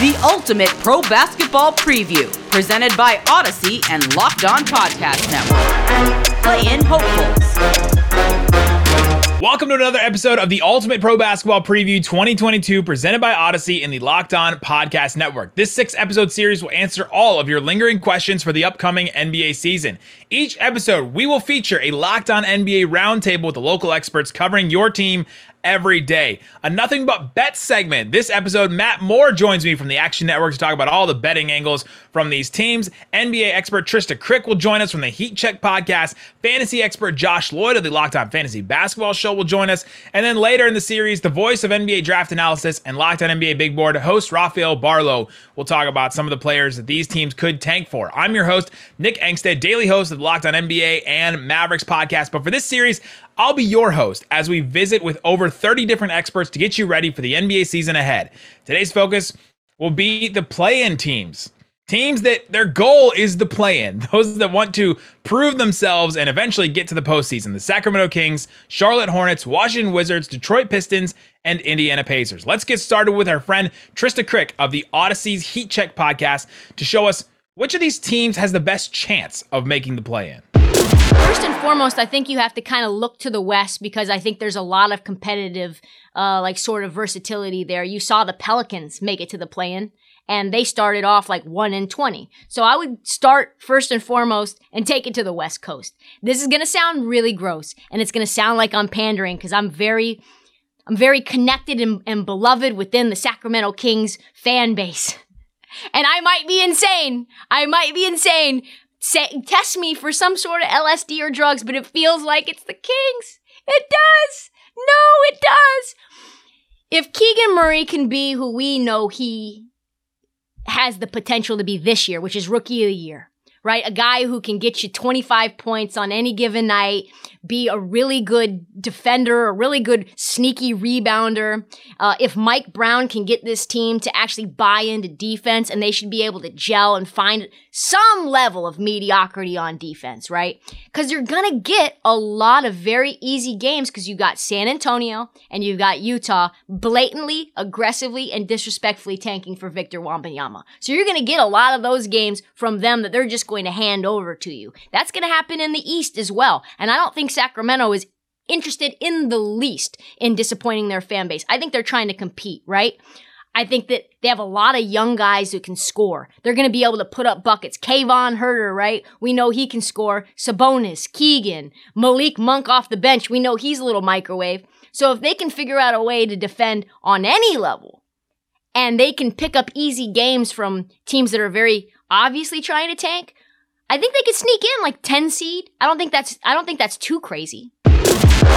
the ultimate pro basketball preview, presented by Audacy and Locked On Podcast Network. Play in hopefuls. Welcome to another episode of the Ultimate Pro Basketball Preview 2022, presented by Audacy and the Locked On Podcast Network. This six episode series will answer all of your lingering questions for the upcoming NBA season. Each episode, we will feature a Locked On NBA roundtable with the local experts covering your team every day. A nothing but bet segment. This episode, Matt Moore joins me from the Action Network to talk about all the betting angles from these teams. NBA expert Trysta Krick will join us from the Heat Check podcast. Fantasy expert Josh Lloyd of the Locked On Fantasy Basketball Show will join us. And then later in the series, the voice of NBA draft analysis and Locked On NBA Big Board host Rafael Barlow will talk about some of the players that these teams could tank for. I'm your host, Nick Angstadt, daily host of Locked On NBA and Mavericks podcast. But for this series, I'll be your host as we visit with over 30 different experts to get you ready for the NBA season ahead. Today's focus will be the play in teams. Teams that their goal is the play in, those that want to prove themselves and eventually get to the postseason. The Sacramento Kings, Charlotte Hornets, Washington Wizards, Detroit Pistons, and Indiana Pacers. Let's get started with our friend Trysta Krick of the Audacy's Heat Check podcast to show us which of these teams has the best chance of making the play in. First and foremost, I think you have to kind of look to the West because I think there's a lot of competitive, uh, like sort of versatility there. You saw the Pelicans make it to the play-in, and they started off like one in twenty. So I would start first and foremost and take it to the West Coast. This is gonna sound really gross, and it's gonna sound like I'm pandering because I'm very, I'm very connected and, and beloved within the Sacramento Kings fan base. And I might be insane. I might be insane, say test me for some sort of LSD or drugs, but it feels like it's the Kings. It does. No, it does. If Keegan Murray can be who we know he has the potential to be this year, which is rookie of the year, right? A guy who can get you 25 points on any given night, be a really good defender, a really good sneaky rebounder. Uh, if Mike Brown can get this team to actually buy into defense and they should be able to gel and find some level of mediocrity on defense, right? Because you're going to get a lot of very easy games because you got San Antonio and you've got Utah blatantly, aggressively, and disrespectfully tanking for Victor Wembanyama. So you're going to get a lot of those games from them that they're just going to hand over to you. That's going to happen in the East as well. And I don't think Sacramento is interested in the least in disappointing their fan base. I think they're trying to compete, right? I think that they have a lot of young guys who can score. They're going to be able to put up buckets. Kayvon Huerter, right? We know he can score. Sabonis, Keegan, Malik Monk off the bench. We know he's a little microwave. So if they can figure out a way to defend on any level and they can pick up easy games from teams that are very obviously trying to tank, I think they could sneak in like 10 seed. I don't think that's I don't think that's too crazy.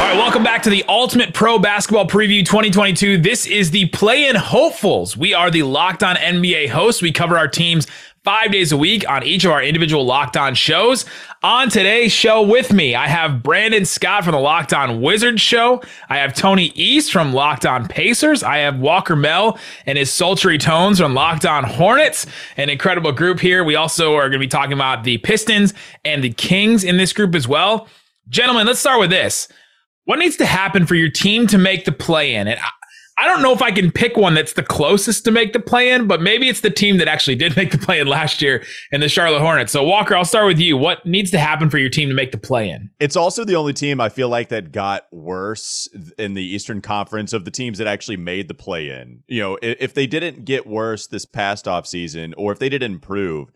All right, welcome back to the Ultimate Pro Basketball Preview 2022. This is the Play In Hopefuls. We are the Locked On NBA hosts. We cover our teams five days a week on each of our individual Locked On shows. On today's show with me, I have Brandon Scott from the Locked On Wizards show. I have Tony East from Locked On Pacers. I have Walker Mel and his sultry tones from Locked On Hornets, an incredible group here. We also are going to be talking about the Pistons and the Kings in this group as well. Gentlemen, let's start with this. What needs to happen for your team to make the play in? And I, I don't know if I can pick one that's the closest to make the play in, but maybe it's the team that actually did make the play in last year in the Charlotte Hornets. So, Walker, I'll start with you. What needs to happen for your team to make the play in? It's also the only team I feel like that got worse in the Eastern Conference of the teams that actually made the play in. You know, if they didn't get worse this past offseason or if they didn't improve,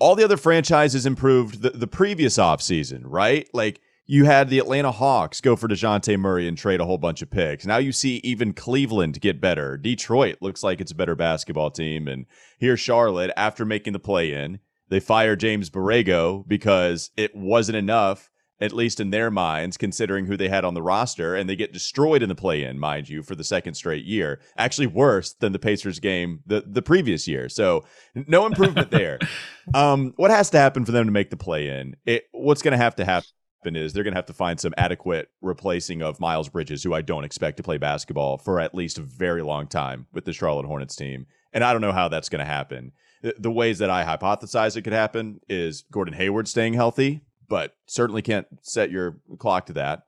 all the other franchises improved the, the previous offseason, right? Like, you had the Atlanta Hawks go for Dejounte Murray and trade a whole bunch of picks. Now you see even Cleveland get better. Detroit looks like it's a better basketball team. And here, Charlotte, after making the play in, they fire James Borrego because it wasn't enough, at least in their minds, considering who they had on the roster. And they get destroyed in the play in, mind you, for the second straight year. Actually, worse than the Pacers game the, the previous year. So no improvement there. um, what has to happen for them to make the play in? What's going to have to happen? Is they're going to have to find some adequate replacing of Miles Bridges, who I don't expect to play basketball for at least a very long time with the Charlotte Hornets team. And I don't know how that's going to happen. The, the ways that I hypothesize it could happen is Gordon Hayward staying healthy, but certainly can't set your clock to that.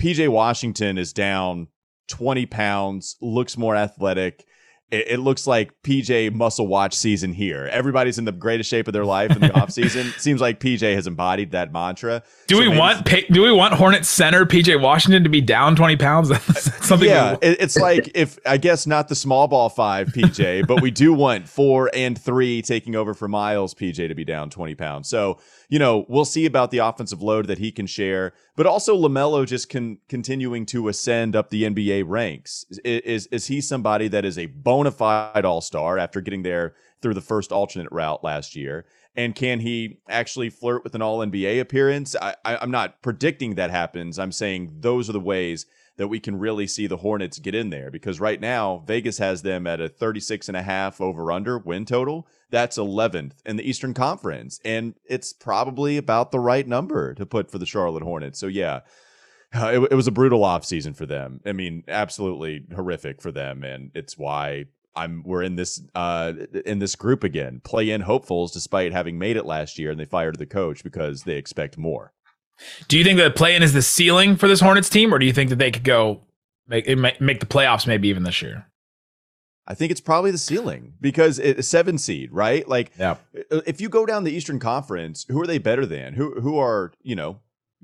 PJ Washington is down 20 pounds, looks more athletic. It, it, looks like PJ muscle watch season here. Everybody's in the greatest shape of their life in the off season. Seems like PJ has embodied that mantra. Do so we want do we want Hornets center PJ Washington to be down twenty pounds? Uh, something. Yeah, it, it's like if I guess not the small ball five PJ, but we do want four and three taking over for Miles PJ to be down twenty pounds. So you know, we'll see about the offensive load that he can share, but also LaMelo just can continuing to ascend up the NBA ranks. Is is, is he somebody that is a bona fide all star after getting there through the first alternate route last year? And can he actually flirt with an all NBA appearance? I, I, I'm not predicting that happens. I'm saying those are the ways that we can really see the Hornets get in there because right now Vegas has them at a 36 and a half over under win total. That's 11th in the Eastern Conference and it's probably about the right number to put for the Charlotte Hornets. So yeah, uh, it, it was a brutal offseason for them. I mean, absolutely horrific for them and it's why I'm we're in this uh in this group again. Play in hopefuls despite having made it last year and they fired the coach because they expect more. Do you think that play-in is the ceiling for this Hornets team, or do you think that they could go make make the playoffs maybe even this year? I think it's probably the ceiling because it's a seven seed, right? Like, yeah. if you go down the Eastern Conference, who are they better than? Who who are you know?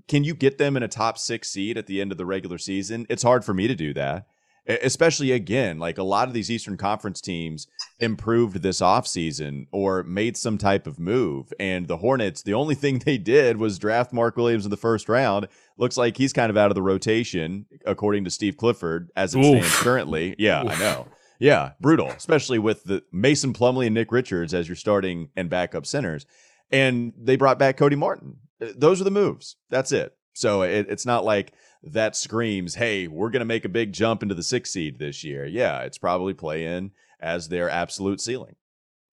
Can you get them in a top six seed at the end of the regular season? It's hard for me to do that especially again like a lot of these eastern conference teams improved this offseason or made some type of move and the hornets the only thing they did was draft mark williams in the first round. Looks like he's kind of out of the rotation according to steve clifford as it Oof. stands currently. Yeah Oof. i know. Yeah brutal especially with the mason plumlee and nick richards as your starting and backup centers. And they brought back cody martin. Those are the moves. That's it. So it, it's not like that screams, hey, we're going to make a big jump into the six seed this year. Yeah, it's probably play in as their absolute ceiling.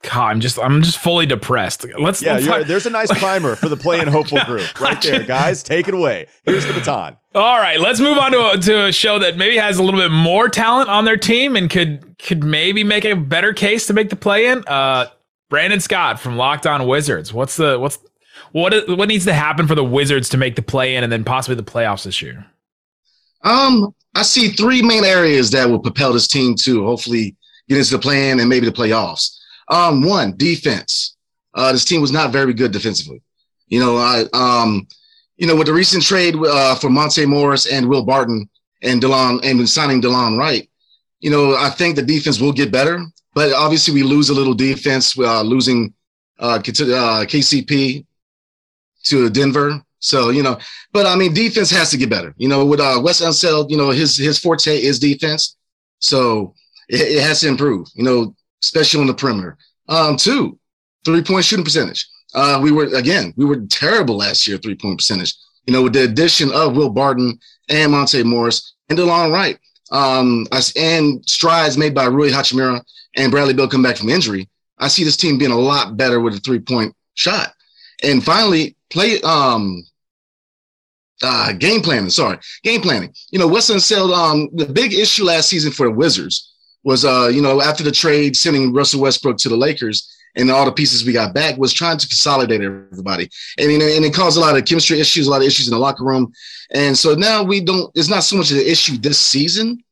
God, I'm just I'm just fully depressed. Let's yeah. Let's there's a nice primer for the play in hopeful group right there, guys. Take it away. Here's the baton. All right, let's move on to a, to a show that maybe has a little bit more talent on their team and could could maybe make a better case to make the play in. Uh, Brandon Scott from Locked On Wizards. What's the what's what what needs to happen for the Wizards to make the play in and then possibly the playoffs this year? Um, I see three main areas that will propel this team to hopefully get into the plan and maybe the playoffs. Um, one, defense. Uh, this team was not very good defensively. You know, I um, you know, with the recent trade uh, for Monte Morris and Will Barton and Delon and signing Delon Wright, you know, I think the defense will get better. But obviously, we lose a little defense, uh, losing uh, KCP uh, to Denver. So, you know, but I mean, defense has to get better. You know, with uh, Wes Unseld, you know, his his forte is defense. So it, it, has to improve, you know, especially on the perimeter. Um, two, three point shooting percentage. Uh, we were, again, we were terrible last year, three point percentage. You know, with the addition of Will Barton and Monte Morris and Delon Wright, um, and strides made by Rui Hachimura and Bradley Beal come back from injury, I see this team being a lot better with a three point shot. And finally, play um uh, game planning. Sorry, game planning. You know, Wes Unseld. Um, the big issue last season for the Wizards was, uh, you know, after the trade, sending Russell Westbrook to the Lakers and all the pieces we got back was trying to consolidate everybody, and you know, and it caused a lot of chemistry issues, a lot of issues in the locker room, and so now we don't. It's not so much of an issue this season,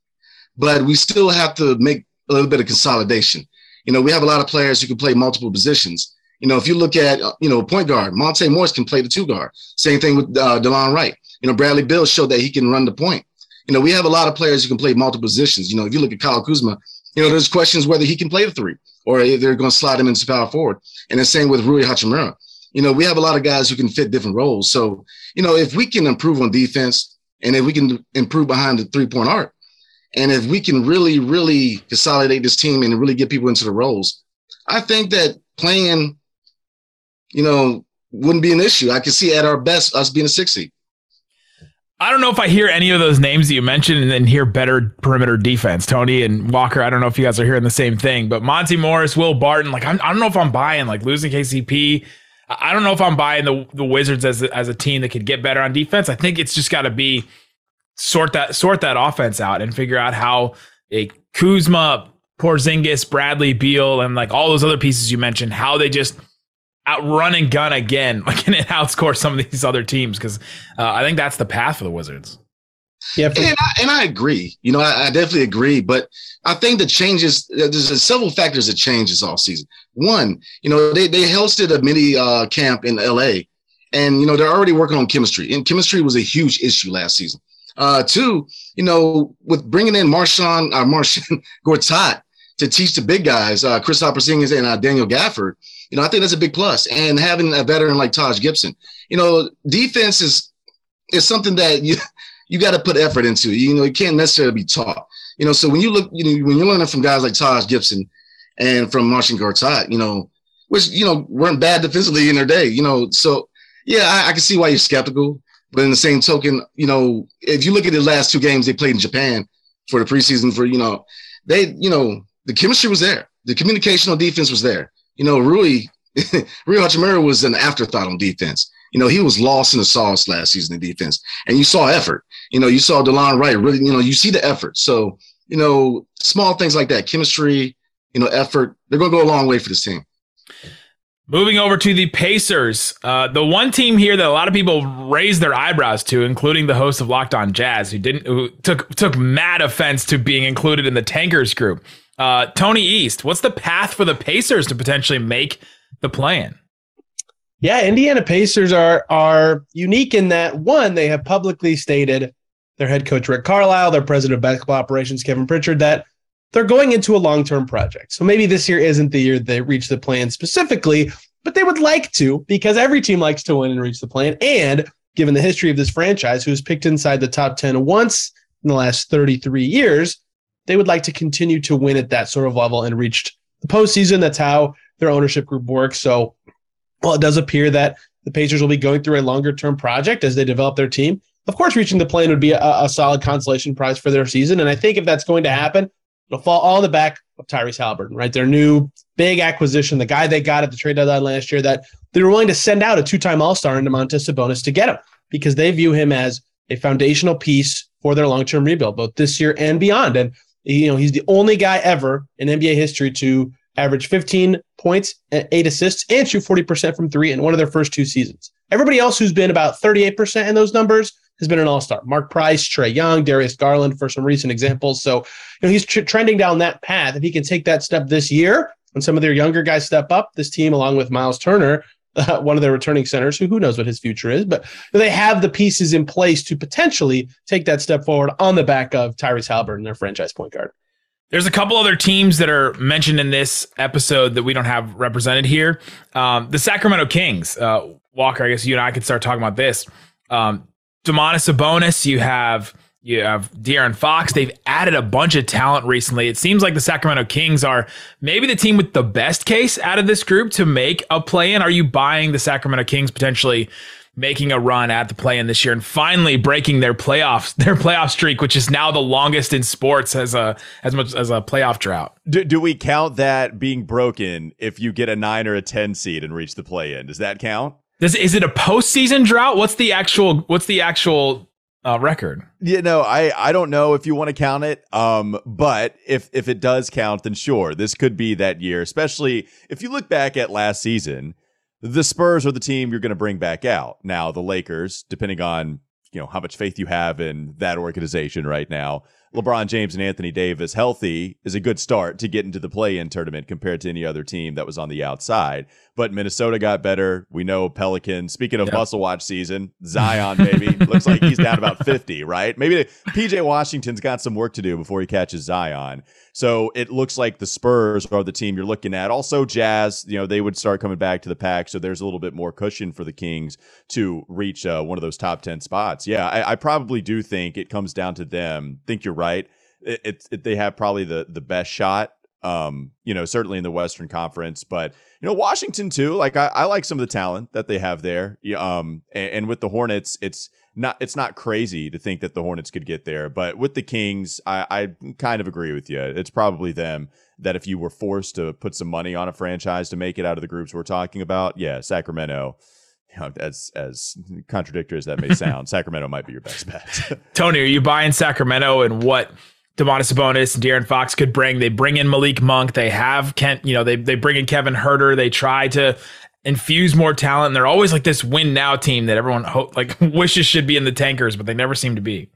but we still have to make a little bit of consolidation. You know, we have a lot of players who can play multiple positions. You know, if you look at, uh, you know, point guard, Monte Morris can play the two guard. Same thing with uh, Delon Wright. You know, Bradley Beal showed that he can run the point. You know, we have a lot of players who can play multiple positions. You know, if you look at Kyle Kuzma, you know, there's questions whether he can play the three or they're going to slide him into power forward. And the same with Rui Hachimura. You know, we have a lot of guys who can fit different roles. So, you know, if we can improve on defense and if we can improve behind the three point arc, and if we can really, really consolidate this team and really get people into the roles, I think that playing you know, wouldn't be an issue. I could see at our best us being a six seed. I don't know if I hear any of those names that you mentioned and then hear better perimeter defense. Tony and Walker, I don't know if you guys are hearing the same thing, but Monte Morris, Will Barton, like I'm, I do not know if I'm buying like losing KCP. I don't know if I'm buying the the Wizards as a, as a team that could get better on defense. I think it's just got to be sort that sort that offense out and figure out how a Kuzma, Porzingis, Bradley Beal, and like all those other pieces you mentioned, how they just outrun and gun again, like and outscore some of these other teams because uh, I think that's the path for the Wizards. Yeah, for- and, I, and I agree. You know, I, I, definitely agree. But I think the changes, there's several factors that changes all season. One, you know, they, they hosted a mini uh, camp in LA and, you know, they're already working on chemistry. And chemistry was a huge issue last season. Uh, two, you know, with bringing in Marcin, uh, Marcin Gortat to teach the big guys, uh, Chris Porzingis and uh, Daniel Gafford, you know, I think that's a big plus. And having a veteran like Taj Gibson, you know, defense is is something that you you got to put effort into. You know, it can't necessarily be taught. You know, so when you look, you know, when you're learning from guys like Taj Gibson and from Marcin Gortat, you know, which you know weren't bad defensively in their day, you know, so yeah, I, I can see why you're skeptical. But in the same token, you know, if you look at the last two games they played in Japan for the preseason, for you know, they, you know, the chemistry was there, the communication on defense was there. You know, Rui, Rui Hachimura was an afterthought on defense. You know, he was lost in the sauce last season in defense, and you saw effort. You know, you saw Delon Wright really. You know, you see the effort. So, you know, small things like that, chemistry, you know, effort, they're going to go a long way for this team. Moving over to the Pacers, uh, the one team here that a lot of people raised their eyebrows to, including the host of Locked On Jazz, who didn't, who took took mad offense to being included in the tankers group. Uh, Tony East, what's the path for the Pacers to potentially make the plan? Yeah, Indiana Pacers are are unique in that one, they have publicly stated their head coach Rick Carlisle, their president of basketball operations Kevin Pritchard that they're going into a long term project. So maybe this year isn't the year they reach the plan specifically, but they would like to because every team likes to win and reach the plan. And given the history of this franchise, who's picked inside the top 10 once in the last 33 years, they would like to continue to win at that sort of level and reach the postseason. That's how their ownership group works. So, well, it does appear that the Pacers will be going through a longer term project as they develop their team. Of course, reaching the plane would be a, a solid consolation prize for their season. And I think if that's going to happen, It'll fall all in the back of Tyrese Haliburton, right? Their new big acquisition, the guy they got at the trade deadline last year that they were willing to send out a two-time All-Star into Domantas Sabonis to get him because they view him as a foundational piece for their long-term rebuild, both this year and beyond. And you know, he's the only guy ever in NBA history to average 15 points, and eight assists, and shoot 40% from three in one of their first two seasons. Everybody else who's been about 38% in those numbers has been an all star. Mark Price, Trae Young, Darius Garland for some recent examples. So, you know, he's tr- trending down that path. If he can take that step this year and some of their younger guys step up, this team, along with Miles Turner, uh, one of their returning centers, who who knows what his future is, but they have the pieces in place to potentially take that step forward on the back of Tyrese Haliburton, their franchise point guard. There's a couple other teams that are mentioned in this episode that we don't have represented here. Um, the Sacramento Kings. Uh, Walker, I guess you and I could start talking about this. Um, Domantas Sabonis, you have you have De'Aaron Fox. They've added a bunch of talent recently. It seems like the Sacramento Kings are maybe the team with the best case out of this group to make a play in. Are you buying the Sacramento Kings potentially making a run at the play in this year and finally breaking their playoffs their playoff streak, which is now the longest in sports as a as much as a playoff drought? Do, do we count that being broken if you get a nine or a ten seed and reach the play in? Does that count? Does is it a postseason drought? What's the actual what's the actual uh, record? You know, I I don't know if you want to count it. Um, but if if it does count, then sure, this could be that year. Especially if you look back at last season, the Spurs are the team you're going to bring back out. Now the Lakers, depending on you know how much faith you have in that organization right now, LeBron James and Anthony Davis healthy is a good start to get into the play-in tournament compared to any other team that was on the outside. But Minnesota got better. We know Pelicans. Speaking of yep. muscle watch season, Zion baby looks like he's down about 50, right? Maybe PJ Washington's got some work to do before he catches Zion. So it looks like the Spurs are the team you're looking at. Also, Jazz, you know, they would start coming back to the pack. So there's a little bit more cushion for the Kings to reach uh, one of those top 10 spots. Yeah, I, I, probably do think it comes down to them. think you're right. It, it, it, they have probably the, the best shot, um, you know, certainly in the Western Conference. But, you know, Washington too. Like I, I like some of the talent that they have there. Um, and, and with the Hornets, it's, not it's not crazy to think that the Hornets could get there, but with the Kings, I, I kind of agree with you. It's probably them that if you were forced to put some money on a franchise to make it out of the groups we're talking about, yeah, Sacramento. You know, as as contradictory as that may sound, Sacramento might be your best bet. Tony, are you buying Sacramento and what Domantas Sabonis and De'Aaron Fox could bring? They bring in Malik Monk. They have Kent. You know, they they bring in Kevin Huerter. They try to infuse more talent. And they're always like this win now team that everyone ho- like wishes should be in the tankers, but they never seem to be.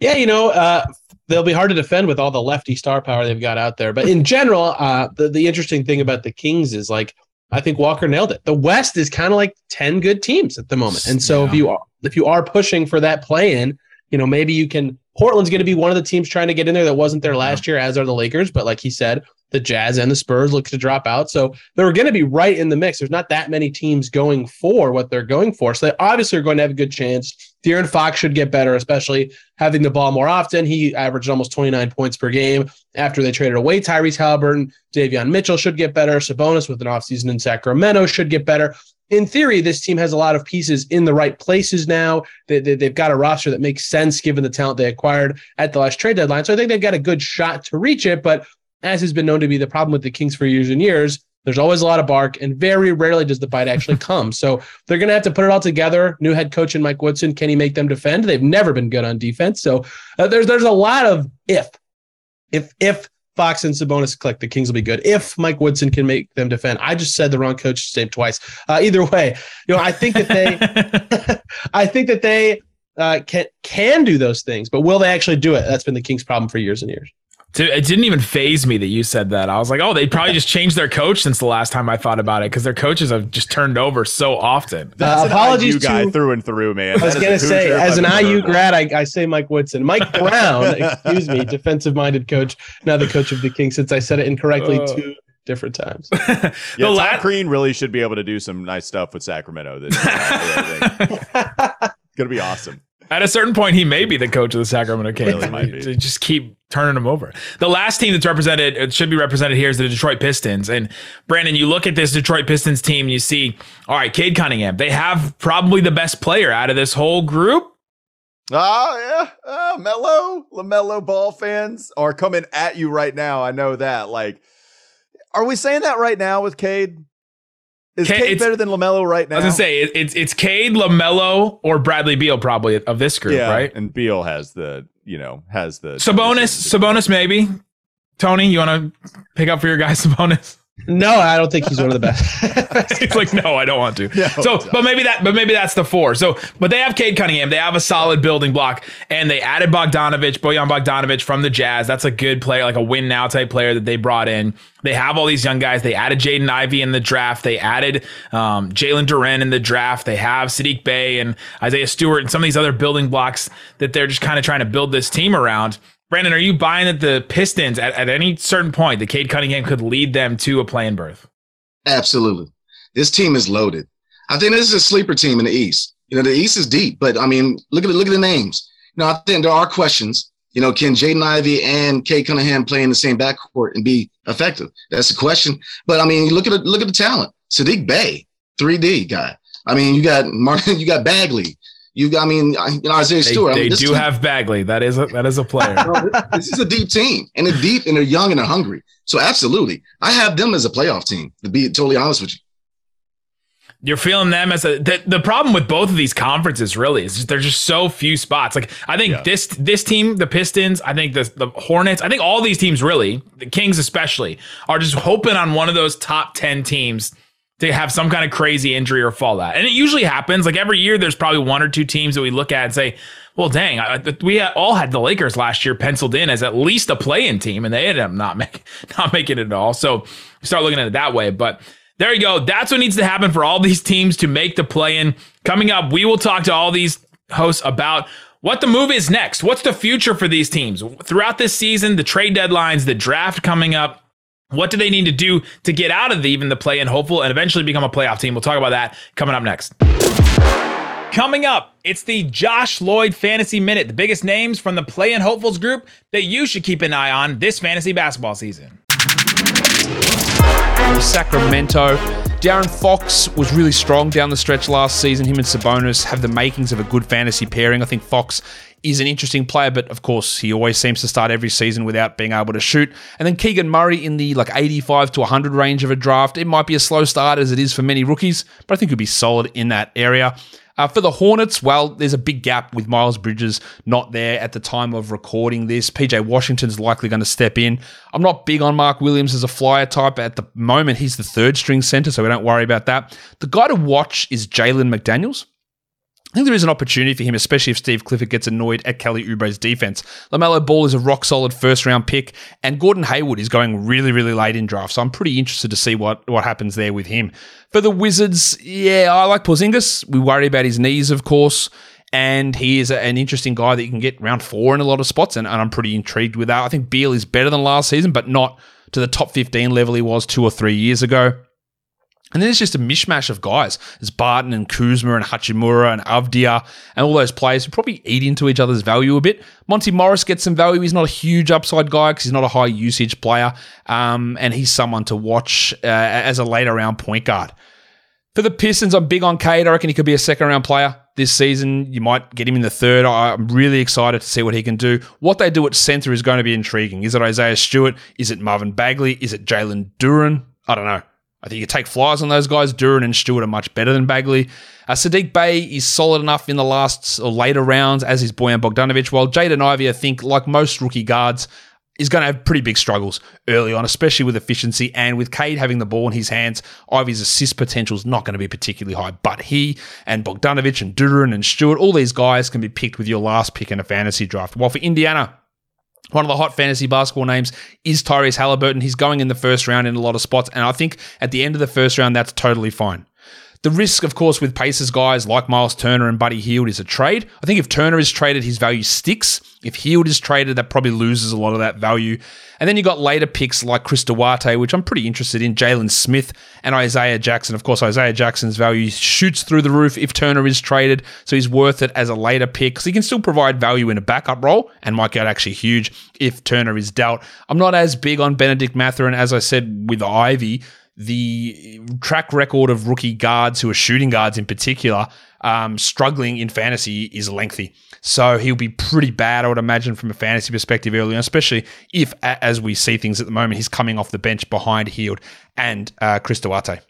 Yeah, you know, uh, they'll be hard to defend with all the lefty star power they've got out there. But in general, uh, the the interesting thing about the Kings is like I think Walker nailed it. The West is kind of like ten good teams at the moment, and so Yeah. if you are if you are pushing for that play in, you know, maybe you can. Portland's going to be one of the teams trying to get in there that wasn't there last year, as are the Lakers. But like he said, the Jazz and the Spurs look to drop out, so they're going to be right in the mix. There's not that many teams going for what they're going for, so they obviously are going to have a good chance. De'Aaron Fox should get better, especially having the ball more often. He averaged almost 29 points per game after they traded away Tyrese Haliburton. Davion Mitchell should get better. Sabonis with an offseason in Sacramento should get better. In theory, this team has a lot of pieces in the right places now. They, they, they've got a roster that makes sense given the talent they acquired at the last trade deadline. So I think they've got a good shot to reach it. But as has been known to be the problem with the Kings for years and years, there's always a lot of bark, and very rarely does the bite actually come. So they're going to have to put it all together. New head coach and Mike Woodson, can he make them defend? They've never been good on defense. So uh, there's there's a lot of if, if if Fox and Sabonis click, the Kings will be good. If Mike Woodson can make them defend, I just said the wrong coach's name twice. Uh, either way, you know I think that they, I think that they uh, can can do those things, but will they actually do it? That's been the Kings' problem for years and years. Dude, it didn't even phase me that you said that. I was like, oh, they probably just changed their coach since the last time I thought about it because their coaches have just turned over so often. That's Uh, an apologies IU guy to- through and through, man. I was gonna say, as an IU heard grad, I, I say Mike Woodson. Mike Brown, excuse me, defensive-minded coach, now the coach of the Kings. Since I said it incorrectly Uh. two different times. the Yeah, Tom la- Crean really should be able to do some nice stuff with Sacramento. This year, it's gonna be awesome. At a certain point, he may be the coach of the Sacramento Kings. Really might be. They just keep turning them over. The last team that's represented, it should be represented here, is the Detroit Pistons. And Brandon, you look at this Detroit Pistons team, and you see, all right, Cade Cunningham. They have probably the best player out of this whole group. Ah, yeah. Ah, Mello, LaMelo ball fans are coming at you right now. I know that. Like, are we saying that right now with Cade? Is Cade- Cade better than LaMelo right now? I was gonna say it, it's it's Cade, LaMelo, or Bradley Beal probably of this group, yeah, right? And Beal has the, you know, has the Sabonis, Sabonis, maybe. Tony, you want to pick up for your guy Sabonis? No, I don't think he's one of the best. He's like, no, I don't want to. Yeah, so, but maybe that, but maybe that's the four. So, but they have Cade Cunningham. They have a solid building block, and they added Bogdanovic, Bojan Bogdanovic from the Jazz. That's a good player, like a win now type player that they brought in. They have all these young guys. They added Jaden Ivey in the draft. They added um, Jalen Duren in the draft. They have Saddiq Bey and Isaiah Stewart and some of these other building blocks that they're just kind of trying to build this team around. Brandon, are you buying that the Pistons at, at any certain point, the Cade Cunningham could lead them to a playing berth? Absolutely. This team is loaded. I think this is a sleeper team in the East. You know, the East is deep, but I mean, look at the, look at the names. You know, I think there are questions. You know, can Jaden Ivey and Cade Cunningham play in the same backcourt and be effective? That's the question. But I mean, look at it, look at the talent. Saddiq Bey, 3D guy. I mean, you got Martin, you got Bagley. You got, I mean, you know, Isaiah They, Stewart. I they mean, this do team- have Bagley. That is a that is a player. this is a deep team, and they're deep, and they're young, and they're hungry. So absolutely, I have them as a playoff team. To be totally honest with you. You're feeling them as a the, the problem with both of these conferences really is just, there's just so few spots. Like I think Yeah. this this team, the Pistons, I think the the Hornets, I think all these teams really, the Kings especially, are just hoping on one of those top ten teams to have some kind of crazy injury or fallout. And it usually happens. Like every year, there's probably one or two teams that we look at and say, "Well, dang, I, we all had the Lakers last year penciled in as at least a play-in team, and they ended up not making not making it at all." So you start looking at it that way, but. There you go. That's what needs to happen for all these teams to make the play in. Coming up, we will talk to all these hosts about what the move is next. What's the future for these teams throughout this season, the trade deadlines, the draft coming up. What do they need to do to get out of the, even the play in hopeful and eventually become a playoff team? We'll talk about that coming up next. Coming up, it's the Josh Lloyd Fantasy Minute, the biggest names from the play in hopefuls group that you should keep an eye on this fantasy basketball season. Sacramento. De'Aaron Fox was really strong down the stretch last season. Him and Sabonis have the makings of a good fantasy pairing. I think Fox is an interesting player, but of course, he always seems to start every season without being able to shoot. And then Keegan Murray in the like 85 to 100 range of a draft. It might be a slow start as it is for many rookies, but I think he'll be solid in that area. Uh, for the Hornets, well, there's a big gap with Miles Bridges not there at the time of recording this. PJ Washington's likely going to step in. I'm not big on Mark Williams as a flyer type. At the moment, he's the third string center, so we don't worry about that. The guy to watch is Jalen McDaniels. I think there is an opportunity for him, especially if Steve Clifford gets annoyed at Kelly Oubre's defense. LaMelo Ball is a rock solid first round pick, and Gordon Hayward is going really, really late in draft. So I'm pretty interested to see what, what happens there with him. For the Wizards, yeah, I like Porzingis. We worry about his knees, of course. And he is an interesting guy that you can get round four in a lot of spots, and, and I'm pretty intrigued with that. I think Beal is better than last season, but not to the top 15 level he was two or three years ago. And then it's just a mishmash of guys. There's Barton and Kuzma and Hachimura and Avdija and all those players who probably eat into each other's value a bit. Monte Morris gets some value. He's not a huge upside guy because he's not a high usage player. Um, and he's someone to watch uh, as a later round point guard. For the Pistons, I'm big on Cade. I reckon he could be a second round player this season. You might get him in the third. I'm really excited to see what he can do. What they do at center is going to be intriguing. Is it Isaiah Stewart? Is it Marvin Bagley? Is it Jalen Duren? I don't know. I think you take flies on those guys. Duren and Stewart are much better than Bagley. Uh, Saddiq Bey is solid enough in the last or later rounds, as is Bojan Bogdanovic. While Jaden Ivey, I think, like most rookie guards, is going to have pretty big struggles early on, especially with efficiency and with Cade having the ball in his hands. Ivey's assist potential is not going to be particularly high, but he and Bogdanovic and Duren and Stewart, all these guys can be picked with your last pick in a fantasy draft. While for Indiana, one of the hot fantasy basketball names is Tyrese Haliburton. He's going in the first round in a lot of spots, and I think at the end of the first round, that's totally fine. The risk, of course, with Pacers guys like Miles Turner and Buddy Hield is a trade. I think if Turner is traded, his value sticks. If Hield is traded, that probably loses a lot of that value. And then you got later picks like Chris Duarte, which I'm pretty interested in, Jalen Smith and Isaiah Jackson. Of course, Isaiah Jackson's value shoots through the roof if Turner is traded, so he's worth it as a later pick because he can still provide value in a backup role and might get actually huge if Turner is dealt. I'm not as big on Bennedict Mathurin as I said with Ivey the track record of rookie guards who are shooting guards in particular um, struggling in fantasy is lengthy. So he'll be pretty bad, I would imagine, from a fantasy perspective early on, especially if, as we see things at the moment, he's coming off the bench behind Hield and uh, Chris Duarte.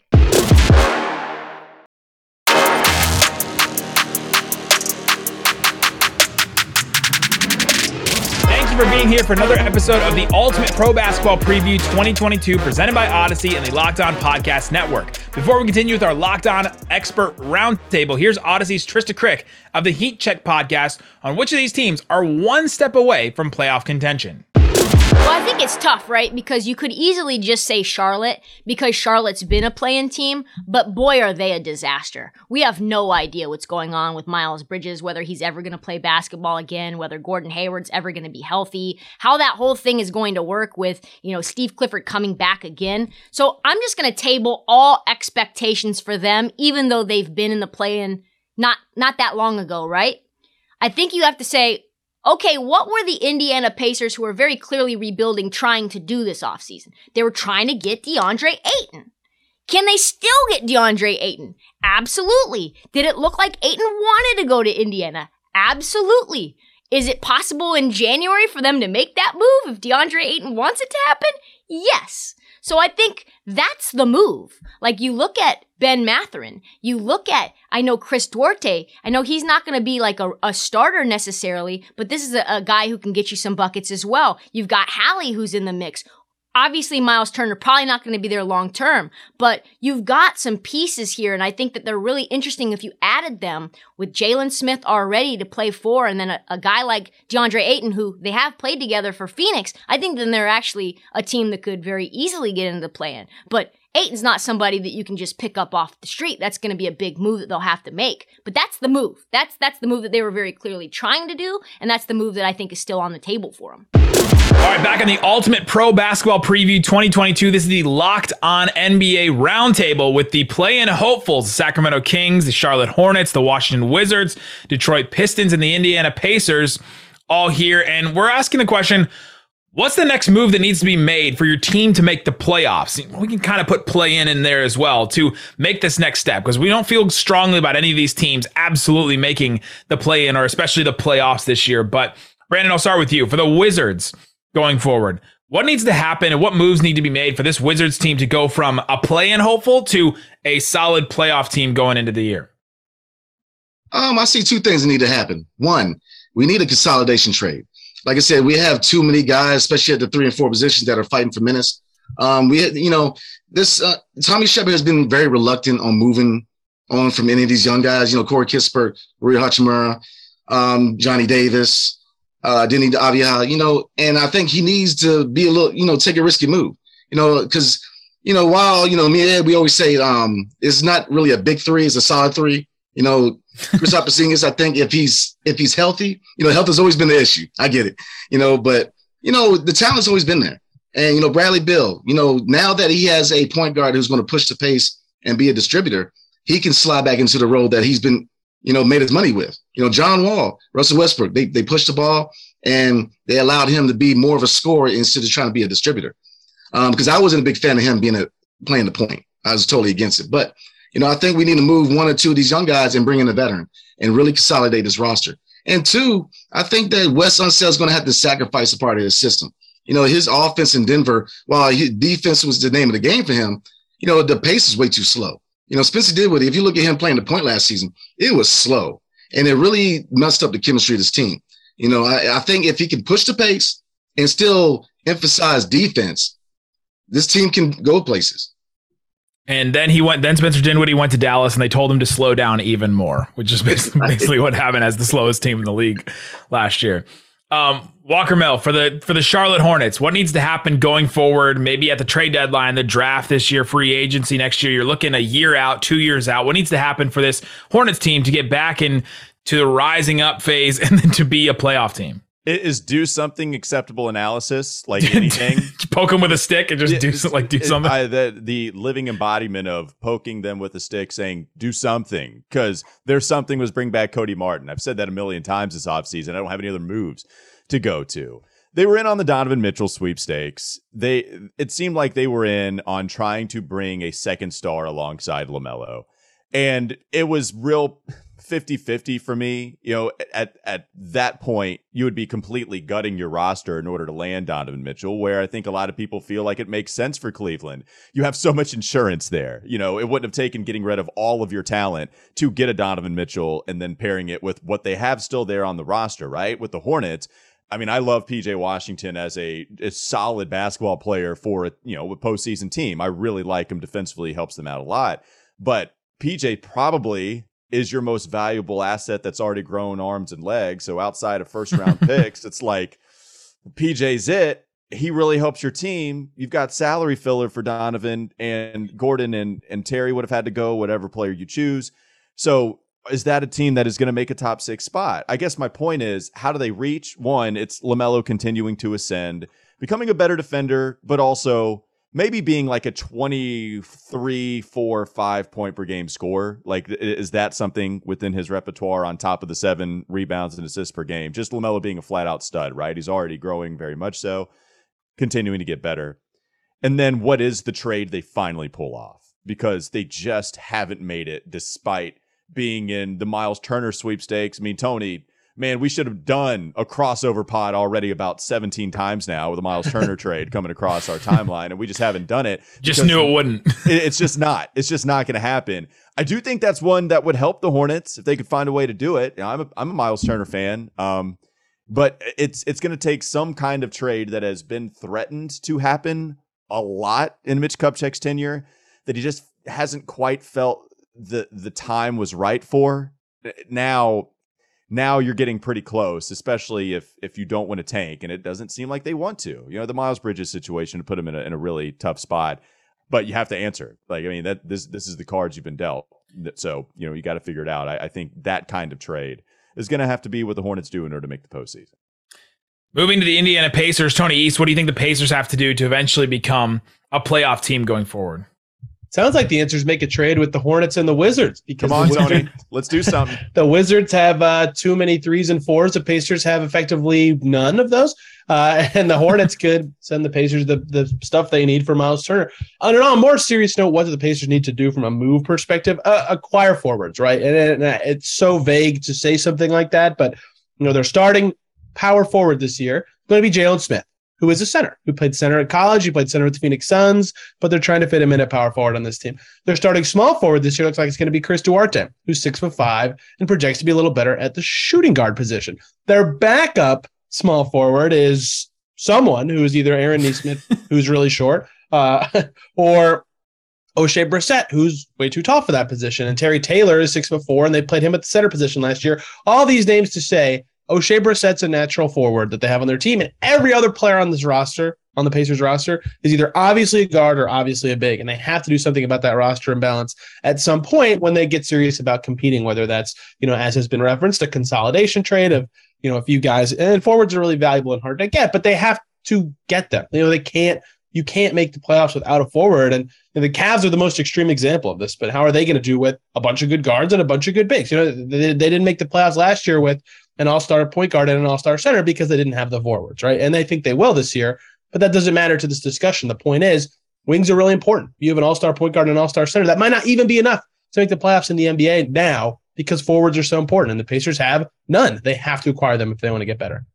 For being here for another episode of the Ultimate Pro Basketball Preview 2022 presented by Audacy and the Locked On Podcast Network. Before we continue with our Locked On Expert Roundtable, here's Audacy's Trysta Krick of the Heat Check podcast on which of these teams are one step away from playoff contention. I think it's tough, right? Because you could easily just say Charlotte because Charlotte's been a playing team, but boy, are they a disaster. We have no idea what's going on with Miles Bridges, whether he's ever going to play basketball again, whether Gordon Hayward's ever going to be healthy, how that whole thing is going to work with, you know, Steve Clifford coming back again. So I'm just going to table all expectations for them, even though they've been in the play-in not, not that long ago, right? I think you have to say, Okay, what were the Indiana Pacers who were very clearly rebuilding trying to do this offseason? They were trying to get DeAndre Ayton. Can they still get DeAndre Ayton? Absolutely. Did it look like Ayton wanted to go to Indiana? Absolutely. Is it possible in January for them to make that move if DeAndre Ayton wants it to happen? Yes. So I think that's the move. Like you look at Ben Mathurin, you look at, I know Chris Duarte, I know he's not going to be like a, a, starter necessarily, but this is a, a guy who can get you some buckets as well. You've got Hallie who's in the mix obviously Miles Turner probably not going to be there long term, but you've got some pieces here, and I think that they're really interesting if you added them with Jalen Smith already to play four, and then a, a, guy like DeAndre Ayton, who they have played together for Phoenix. I think then they're actually a team that could very easily get into the plan. But Ayton's not somebody that you can just pick up off the street. That's going to be a big move that they'll have to make. But that's the move. That's that's the move that they were very clearly trying to do, and that's the move that I think is still on the table for them. All right, back on the Ultimate Pro Basketball Preview 2022. This is the Locked On NBA Roundtable with the play-in hopefuls: the Sacramento Kings, the Charlotte Hornets, the Washington Wizards, Detroit Pistons, and the Indiana Pacers, all here. And we're asking the question What's the next move that needs to be made for your team to make the playoffs? We can kind of put play in in there as well to make this next step because we don't feel strongly about any of these teams absolutely making the play in or especially the playoffs this year. But Brandon, I'll start with you for the Wizards going forward. What needs to happen and what moves need to be made for this Wizards team to go from a play in hopeful to a solid playoff team going into the year? Um, I see two things that need to happen. One, we need a consolidation trade like I said, we have too many guys, especially at the three and four positions, that are fighting for minutes. Um, we, you know, this uh, Tommy Sheppard has been very reluctant on moving on from any of these young guys. You know, Corey Kispert, Rui Hachimura, um, Johnny Davis, uh, Deni Avdija, you know, and I think he needs to be a little, you know, take a risky move, you know, because, you know, while, you know, me and Ed, we always say um, it's not really a big three, it's a solid three. You know, Chris Porzingis, I think if he's if he's healthy, you know, health has always been the issue. I get it, you know, but you know, the talent's always been there. And you know, Bradley Beal, you know, now that he has a point guard who's going to push the pace and be a distributor, he can slide back into the role that he's been, you know, made his money with. You know, John Wall, Russell Westbrook, they they pushed the ball and they allowed him to be more of a scorer instead of trying to be a distributor. Um, because I wasn't a big fan of him being a playing the point. I was totally against it. But you know, I think we need to move one or two of these young guys and bring in a veteran and really consolidate this roster. And two, I think that Wes Unseld is going to have to sacrifice a part of his system. You know, his offense in Denver, while his defense was the name of the game for him, you know, the pace is way too slow. You know, Spencer Dinwiddie, if you look at him playing the point last season, it was slow. And it really messed up the chemistry of this team. You know, I, I think if he can push the pace and still emphasize defense, this team can go places. And then he went. Then Spencer Dinwiddie went to Dallas, and they told him to slow down even more, which is basically, basically what happened as the slowest team in the league last year. Um, Walker Mill for the for the Charlotte Hornets. What needs to happen going forward? Maybe at the trade deadline, the draft this year, free agency next year. You're looking a year out, two years out. What needs to happen for this Hornets team to get back into the rising up phase and then to be a playoff team? Is do something acceptable analysis like anything? Poke them with a stick and just Yeah, do it's- some, like do it- something. I, the the living embodiment of poking them with a stick, saying do something because their something was bring back Cody Martin. I've said that a million times this offseason. I don't have any other moves to go to. They were in on the Donovan Mitchell sweepstakes. They it seemed like they were in on trying to bring a second star alongside LaMelo, and it was real 50-50 for me. You know, at at that point, you would be completely gutting your roster in order to land Donovan Mitchell, where I think a lot of people feel like it makes sense for Cleveland. You have so much insurance there. You know, it wouldn't have taken getting rid of all of your talent to get a Donovan Mitchell and then pairing it with what they have still there on the roster, right? With the Hornets. I mean, I love PJ Washington as a, a solid basketball player for a you know a postseason team. I really like him defensively, helps them out a lot. But PJ probably is your most valuable asset that's already grown arms and legs. So outside of first round picks, it's like PJ's it. He really helps your team. You've got salary filler for Donovan and Gordon and and Terry would have had to go whatever player you choose. So is that a team that is going to make a top six spot? I guess my point is, how do they reach? One, it's LaMelo continuing to ascend, becoming a better defender, but also maybe being like a 23, 4, 5 point per game score Like, is that something within his repertoire on top of the seven rebounds and assists per game? Just LaMelo being a flat out stud, right? He's already growing very much so, continuing to get better. And then what is the trade they finally pull off? Because they just haven't made it despite being in the Miles Turner sweepstakes. I mean, Tony, man, we should have done a crossover pod already about 17 times now with a Miles Turner trade coming across our timeline, and we just haven't done it. just knew it wouldn't. it- it's just not. It's just not going to happen. I do think that's one that would help the Hornets if they could find a way to do it. You know, I'm a, I'm a Miles Turner fan, um, but it's it's going to take some kind of trade that has been threatened to happen a lot in Mitch Kupchak's tenure that he just hasn't quite felt the the time was right for. Now now you're getting pretty close, especially if if you don't want to tank, and it doesn't seem like they want to. You know, the Miles Bridges situation put him in a in a really tough spot, but you have to answer. Like, I mean, that this this is the cards you've been dealt. So you know, you got to figure it out. I, I think that kind of trade is going to have to be what the Hornets do in order to make the postseason. Moving to the Indiana Pacers, Tony East, what do you think the Pacers have to do to eventually become a playoff team going forward? Sounds like the answer is make a trade with the Hornets and the Wizards because Come on, the, Tony, let's do something. the Wizards have uh, too many threes and fours. The Pacers have effectively none of those, uh, and the Hornets could send the Pacers the, the stuff they need for Miles Turner. On an on a more serious note, what do the Pacers need to do from a move perspective? Uh, acquire forwards, right? And, and it's so vague to say something like that, but you know they're starting power forward this year. Going to be Jalen Smith, who is a center, who played center at college. He played center with the Phoenix Suns, but they're trying to fit him in at power forward on this team. They're starting small forward this year. Looks like it's going to be Chris Duarte, who's six foot five and projects to be a little better at the shooting guard position. Their backup small forward is someone who is either Aaron Nesmith, who's really short, uh, or Oshae Brissett, who's way too tall for that position, and Terry Taylor is six foot four, and they played him at the center position last year. All these names to say Oshae Brissett's a natural forward that they have on their team, and every other player on this roster, on the Pacers roster, is either obviously a guard or obviously a big, and they have to do something about that roster imbalance at some point when they get serious about competing. Whether that's you know, as has been referenced, a consolidation trade of you know a few guys, and forwards are really valuable and hard to get, but they have to get them. You know, they can't. You can't make the playoffs without a forward, and, and the Cavs are the most extreme example of this. But how are they going to do with a bunch of good guards and a bunch of good bigs? You know, they, they didn't make the playoffs last year with an all-star point guard and an all-star center because they didn't have the forwards, right? And they think they will this year, but that doesn't matter to this discussion. The point is, wings are really important. You have an all-star point guard and an all-star center. That might not even be enough to make the playoffs in the NBA now because forwards are so important, and the Pacers have none. They have to acquire them if they want to get better.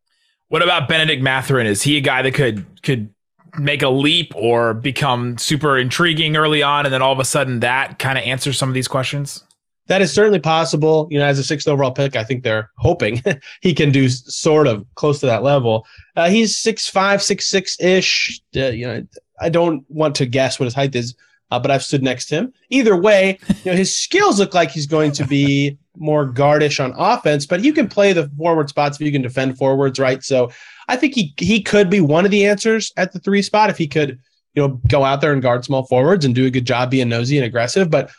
What about Bennedict Mathurin? Is he a guy that could could make a leap or become super intriguing early on, and then all of a sudden that kind of answers some of these questions? That is certainly possible. You know, as a sixth overall pick, I think they're hoping he can do sort of close to that level. Uh, he's six five, six six ish. Uh, you know, I don't want to guess what his height is, uh, but I've stood next to him. Either way, you know, his skills look like he's going to be more guardish on offense, but you can play the forward spots if you can defend forwards, right? So I think he he could be one of the answers at the three spot if he could, you know, go out there and guard small forwards and do a good job being nosy and aggressive. But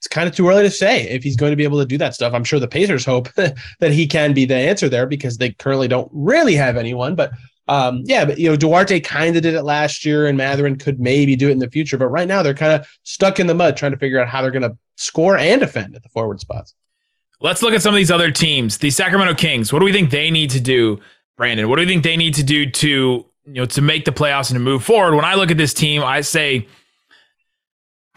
it's kind of too early to say if he's going to be able to do that stuff. I'm sure the Pacers hope that he can be the answer there because they currently don't really have anyone. But um, yeah, but you know, Duarte kind of did it last year, and Mathurin could maybe do it in the future. But right now, they're kind of stuck in the mud trying to figure out how they're going to score and defend at the forward spots. Let's look at some of these other teams. The Sacramento Kings. What do we think they need to do, Brandon? What do we think they need to do to you know to make the playoffs and to move forward? When I look at this team, I say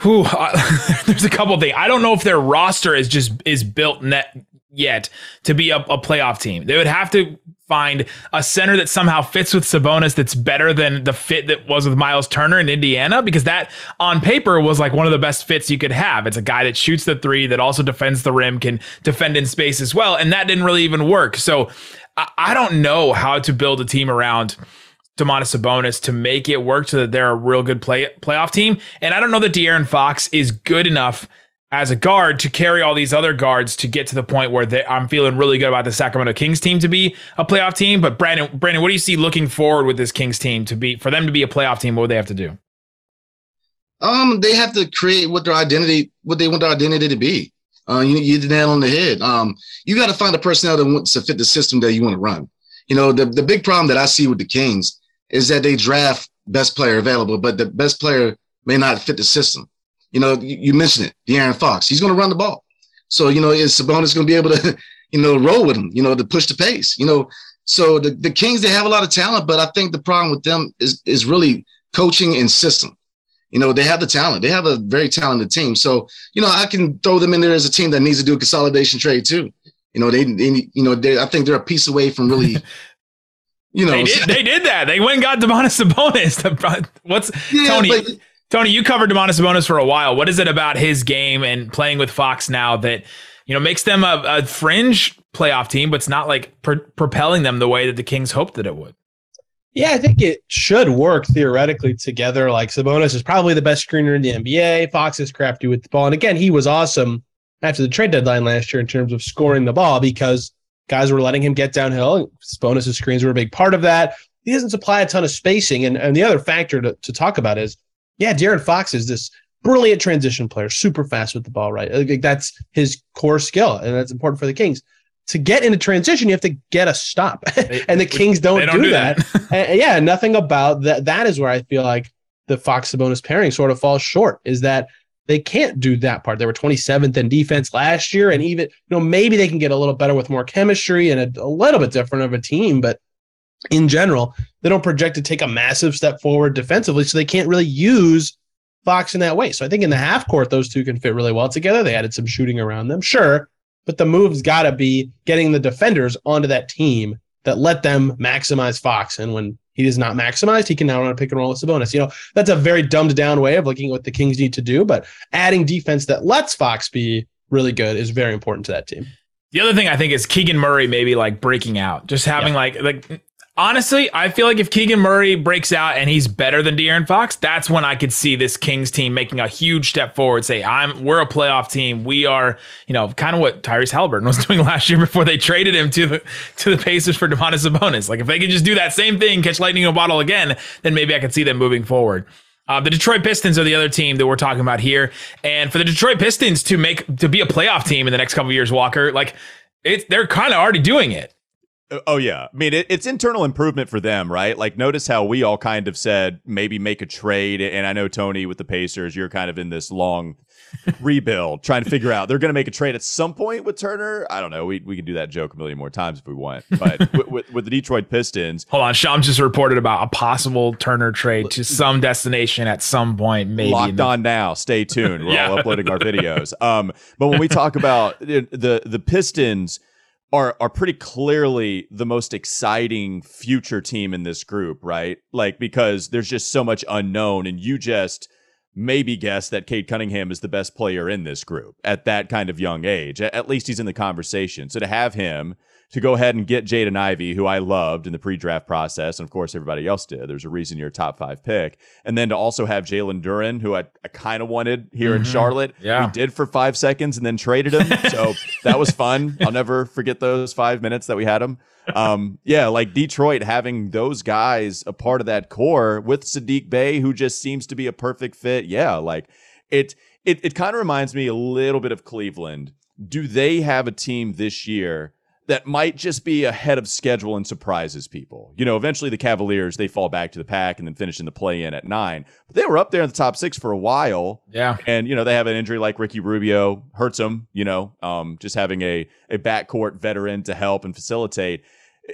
Whew, there's a couple things. I don't know if their roster is just is built net yet to be a, a, playoff team. They would have to find a center that somehow fits with Sabonis that's better than the fit that was with Miles Turner in Indiana because that on paper was like one of the best fits you could have. It's a guy that shoots the three that also defends the rim, can defend in space as well, and that didn't really even work. So I, I don't know how to build a team around Domantas Sabonis to make it work so that they're a real good play playoff team. And I don't know that De'Aaron Fox is good enough as a guard to carry all these other guards to get to the point where they, I'm feeling really good about the Sacramento Kings team to be a playoff team. But Brandon, Brandon, what do you see looking forward with this Kings team to be for them to be a playoff team? What would they have to do? Um, they have to create what their identity, what they want their identity to be. Uh, you you the nail on the head. Um, you got to find a personnel that wants to fit the system that you want to run. You know, the the big problem that I see with the Kings is that they draft best player available, but the best player may not fit the system. You know, you, you mentioned it, De'Aaron Fox. He's going to run the ball. So, you know, is Sabonis going to be able to, you know, roll with him, you know, to push the pace, you know? So the, the Kings, they have a lot of talent, but I think the problem with them is, is really coaching and system. You know, they have the talent. They have a very talented team. So, you know, I can throw them in there as a team that needs to do a consolidation trade too. You know, they, they you know, they, I think they're a piece away from really You know, they did, they did that. They went and got Domantas Sabonis. What's yeah, Tony? But, Tony, you covered Domantas Sabonis for a while. What is it about his game and playing with Fox now that you know makes them a, a fringe playoff team, but it's not like propelling them the way that the Kings hoped that it would? Yeah, I think it should work theoretically together. Like Sabonis is probably the best screener in the NBA. Fox is crafty with the ball, and again, he was awesome after the trade deadline last year in terms of scoring the ball because guys were letting him get downhill. Bonus screens were a big part of that. He doesn't supply a ton of spacing. And, and the other factor to, to talk about is, yeah, De'Aaron Fox is this brilliant transition player, super fast with the ball, right? Like, that's his core skill, and that's important for the Kings. To get into transition, you have to get a stop, and the Kings don't, don't do, do, that. that. and, yeah, nothing about that. That is where I feel like the Fox Sabonis pairing sort of falls short. Is that they can't do that part. They were 27th in defense last year, and even you know maybe they can get a little better with more chemistry and a, a, little bit different of a team, but in general, they don't project to take a massive step forward defensively, so they can't really use Fox in that way. So I think in the half court, those two can fit really well together. They added some shooting around them, sure, but the move's got to be getting the defenders onto that team that let them maximize Fox. And when he is not maximized, he can now run a pick and roll with Sabonis. You know, that's a very dumbed down way of looking at what the Kings need to do, but adding defense that lets Fox be really good is very important to that team. The other thing I think is Keegan Murray maybe like breaking out, just having yeah. like like Honestly, I feel like if Keegan Murray breaks out and he's better than De'Aaron Fox, that's when I could see this Kings team making a huge step forward. Say, I'm we're a playoff team. We are, you know, kind of what Tyrese Haliburton was doing last year before they traded him to the to the Pacers for Domantas Sabonis. Like if they could just do that same thing, catch lightning in a bottle again, then maybe I could see them moving forward. Uh, the Detroit Pistons are the other team that we're talking about here, and for the Detroit Pistons to make to be a playoff team in the next couple years, Walker, like it's they're kind of already doing it. Uh, oh yeah, I mean it, it's internal improvement for them, right? Like notice how we all kind of said maybe make a trade, and I know Tony with the Pacers, you're kind of in this long rebuild, trying to figure out they're going to make a trade at some point with Turner. I don't know. We we can do that joke a million more times if we want, but with, with, with, the Detroit Pistons, hold on, Shams just reported about a possible Turner trade to some destination at some point. Maybe locked on now. Stay tuned. We're yeah. all uploading our videos. Um, but when we talk about the the Pistons are are pretty clearly the most exciting future team in this group, right? Like because there's just so much unknown, and you just maybe guess that Cade Cunningham is the best player in this group at that kind of young age. At least he's in the conversation. So to have him to go ahead and get Jaden Ivey, who I loved in the pre-draft process, and of course everybody else did. There's a reason you're a top five pick, and then to also have Jalen Duren, who I, I kind of wanted here mm-hmm. in Charlotte. Yeah, we did for five seconds and then traded him, so that was fun. I'll never forget those five minutes that we had him. Um, yeah, like Detroit having those guys a part of that core with Saddiq Bey, who just seems to be a perfect fit. Yeah, like it. It, it kind of reminds me a little bit of Cleveland. Do they have a team this year that might just be ahead of schedule and surprises people. You know, eventually the Cavaliers they fall back to the pack and then finish in the play in at nine. But they were up there in the top six for a while. Yeah. And you know, they have an injury like Ricky Rubio hurts them, you know, um, just having a a backcourt veteran to help and facilitate.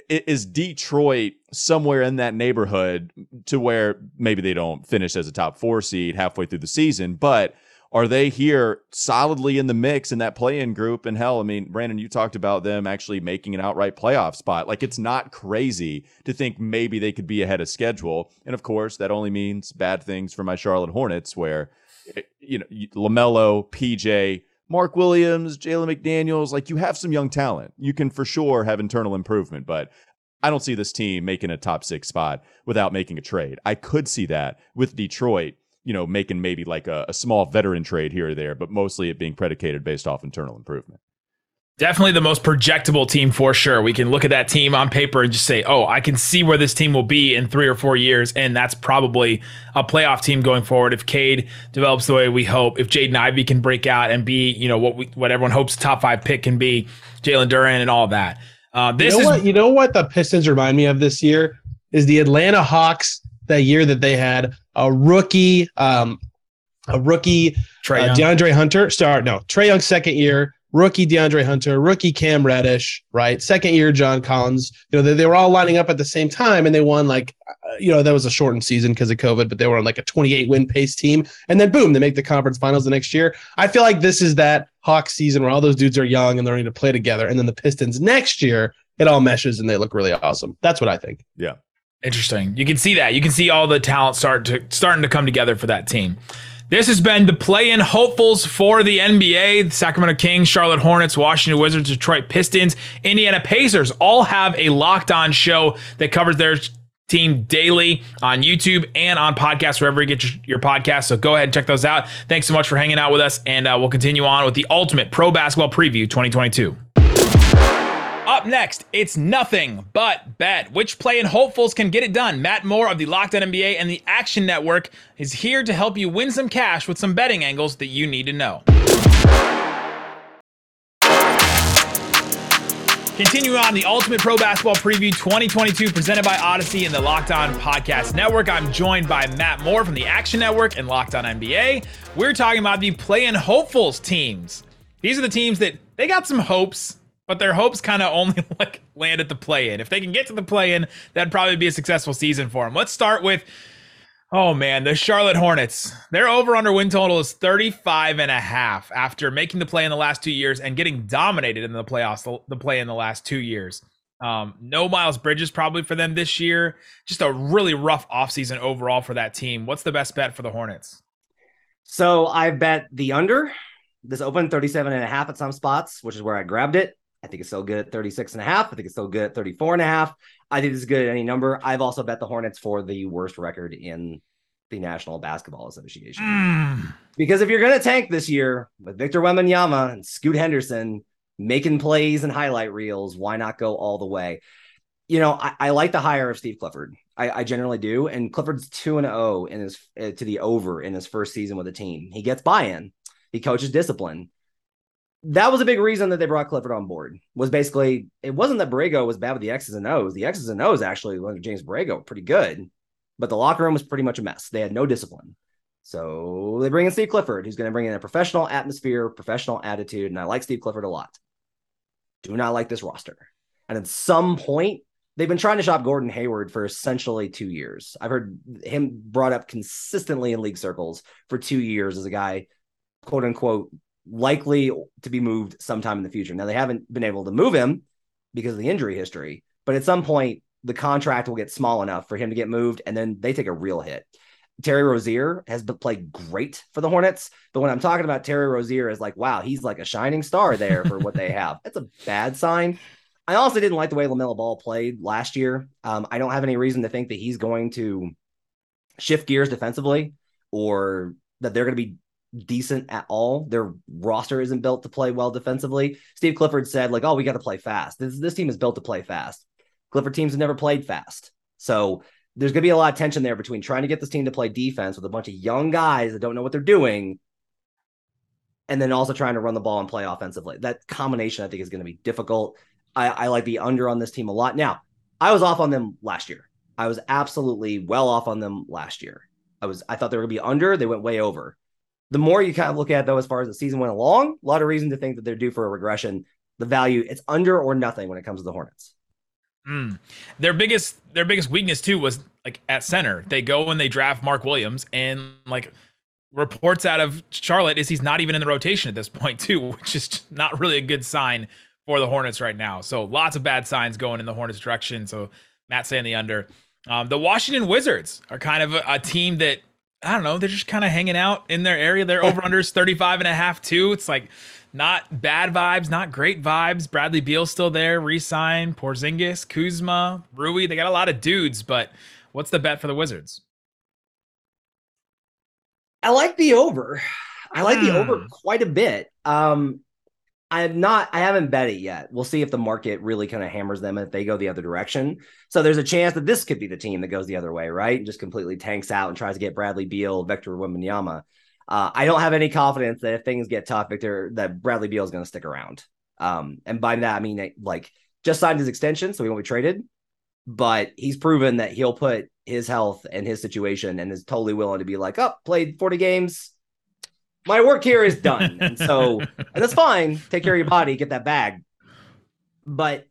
Is Detroit somewhere in that neighborhood to where maybe they don't finish as a top four seed halfway through the season, but are they here solidly in the mix in that play-in group? And hell, I mean, Brandon, you talked about them actually making an outright playoff spot. Like it's not crazy to think maybe they could be ahead of schedule. And of course, that only means bad things for my Charlotte Hornets, where eh, you know LaMelo, PJ, Mark Williams, Jalen McDaniels, like you have some young talent. You can for sure have internal improvement, but I don't see this team making a top six spot without making a trade. I could see that with Detroit you know, making maybe like a, a small veteran trade here or there, but mostly it being predicated based off internal improvement. Definitely the most projectable team for sure. We can look at that team on paper and just say, oh, I can see where this team will be in three or four years. And that's probably a playoff team going forward. If Cade develops the way we hope, if Jaden Ivey can break out and be, you know, what we, what everyone hopes the top five pick can be, Jalen Duren and all that. Uh, this you know is what, you know what the Pistons remind me of this year is the Atlanta Hawks that year that they had a rookie, um, a rookie Trae uh, DeAndre Hunter start. No, Trae Young second year, rookie DeAndre Hunter, rookie Cam Reddish, right? Second year John Collins. You know, they, they were all lining up at the same time, and they won like, uh, you know, that was a shortened season because of COVID, but they were on like a 28 win pace team, and then boom, they make the conference finals the next year. I feel like this is that Hawks season where all those dudes are young and they're ready to play together, and then the Pistons next year it all meshes and they look really awesome. That's what I think. Yeah. Interesting. You can see that. You can see all the talent start to starting to come together for that team. This has been the play-in hopefuls for the NBA. The Sacramento Kings, Charlotte Hornets, Washington Wizards, Detroit Pistons, Indiana Pacers all have a locked on show that covers their team daily on YouTube and on podcasts, wherever you get your, your podcasts. So go ahead and check those out. Thanks so much for hanging out with us, and uh, we'll continue on with the ultimate pro basketball preview 2022. Up next, it's nothing but bet. Which play in hopefuls can get it done? Matt Moore of the Locked On NBA and the Action Network is here to help you win some cash with some betting angles that you need to know. Continue on the Ultimate Pro Basketball Preview 2022 presented by Audacy and the Locked On Podcast Network. I'm joined by Matt Moore from the Action Network and Locked On NBA. We're talking about the play in hopefuls teams. These are the teams that they got some hopes but their hopes kind of only like land at the play in. If they can get to the play in, that'd probably be a successful season for them. Let's start with Oh man, the Charlotte Hornets. Their over under win total is 35 and a half after making the play in the last 2 years and getting dominated in the playoffs the, play in the last 2 years. Um, no Miles Bridges probably for them this year. Just a really rough offseason overall for that team. What's the best bet for the Hornets? So I bet the under. This opened 37 and a half at some spots, which is where I grabbed it. I think it's still good at 36 and a half. I think it's still good at 34 and a half. I think it's good at any number. I've also bet the Hornets for the worst record in the National Basketball Association. Mm. Because if you're going to tank this year with Victor Wembanyama and Scoot Henderson making plays and highlight reels, why not go all the way? You know, I, I like the hire of Steve Clifford. I, I generally do. And Clifford's 2 and 0 in his uh, to the over in his first season with the team. He gets buy-in. He coaches discipline that was a big reason that they brought Clifford on board. Was basically it wasn't that Borrego was bad with the X's and O's. The X's and O's actually under James were pretty good, but the locker room was pretty much a mess. They had no discipline. So they bring in Steve Clifford, who's going to bring in a professional atmosphere, professional attitude, and I like Steve Clifford a lot. Do not like this roster. And at some point, they've been trying to shop Gordon Hayward for essentially two years. I've heard him brought up consistently in league circles for two years as a guy, quote unquote, likely to be moved sometime in the future. Now they haven't been able to move him because of the injury history, but at some point the contract will get small enough for him to get moved, and then they take a real hit. Terry Rozier has played great for the Hornets, but when I'm talking about Terry Rozier is like, wow, he's like a shining star there for what they have. That's a bad sign. I also didn't like the way LaMelo Ball played last year. Um, I don't have any reason to think that he's going to shift gears defensively or that they're going to be decent at all. Their roster isn't built to play well defensively. Steve Clifford said, like, oh, we got to play fast. This, this team is built to play fast. Clifford teams have never played fast. So there's going to be a lot of tension there between trying to get this team to play defense with a bunch of young guys that don't know what they're doing and then also trying to run the ball and play offensively. That combination, I think, is going to be difficult. I, I like the under on this team a lot. Now, I was off on them last year. I was absolutely well off on them last year. I was I thought they were going to be under. They went way over the more you kind of look at it, though, as far as the season went along, a lot of reason to think that they're due for a regression. The value it's under or nothing when it comes to the Hornets. Mm. Their biggest their biggest weakness too was like at center. They go and they draft Mark Williams, and like reports out of Charlotte is he's not even in the rotation at this point too, which is not really a good sign for the Hornets right now. So lots of bad signs going in the Hornets direction. So Matt saying the under. Um, the Washington Wizards are kind of a, a team that I don't know, they're just kind of hanging out in their area. Their over unders 35 and a half too. It's like not bad vibes, not great vibes. Bradley Beal still there, resign, Porzingis, Kuzma, Rui. They got a lot of dudes, but what's the bet for the Wizards? I like the over. I like the over Hmm. quite a bit. Um, I'm not, I haven't bet it yet. We'll see if the market really kind of hammers them if they go the other direction. So there's a chance that this could be the team that goes the other way, right? And just completely tanks out and tries to get Bradley Beal, Victor Wembanyama. Uh, I don't have any confidence that if things get tough, Victor, that Bradley Beal is going to stick around. Um, and by that, I mean, like, just signed his extension, so he won't be traded. But he's proven that he'll put his health and his situation and is totally willing to be like, oh, played 40 games. My work here is done. and so, and that's fine. Take care of your body, get that bag. But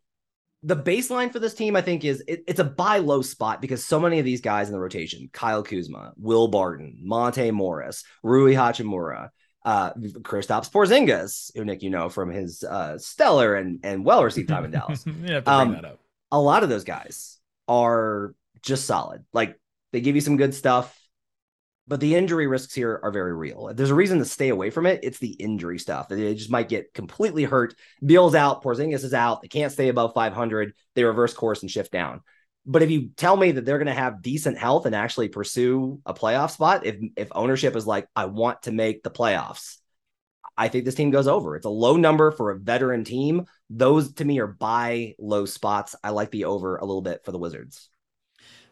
the baseline for this team, I think, is it, it's a buy low spot because so many of these guys in the rotation Kyle Kuzma, Will Barton, Monte Morris, Rui Hachimura, uh, Kristaps Porzingis, who Nick, you know from his uh, stellar and, and well received time in Dallas. you have bring Um, that up. A lot of those guys are just solid. Like they give you some good stuff, but the injury risks here are very real. There's a reason to stay away from it, it's the injury stuff. They just might get completely hurt. Beal's out, Porzingis is out. They can't stay above 500. They reverse course and shift down. But if you tell me that they're going to have decent health and actually pursue a playoff spot, if if ownership is like, I want to make the playoffs, I think this team goes over. It's a low number for a veteran team. Those to me are buy low spots. I like the over a little bit for the Wizards.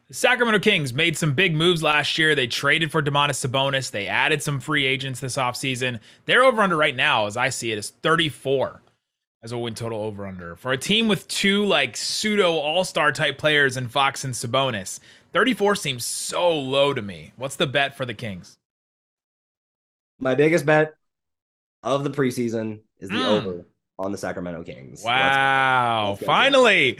The Sacramento Kings made some big moves last year. They traded for Domantas Sabonis. They added some free agents this offseason. Their over under right now, as I see it, is 34 as a win total over under. For a team with two like pseudo all star type players in Fox and Sabonis, 34 seems so low to me. What's the bet for the Kings? My biggest bet of the preseason is the Mm. over on the Sacramento Kings. Let's- Wow. let's go. Finally.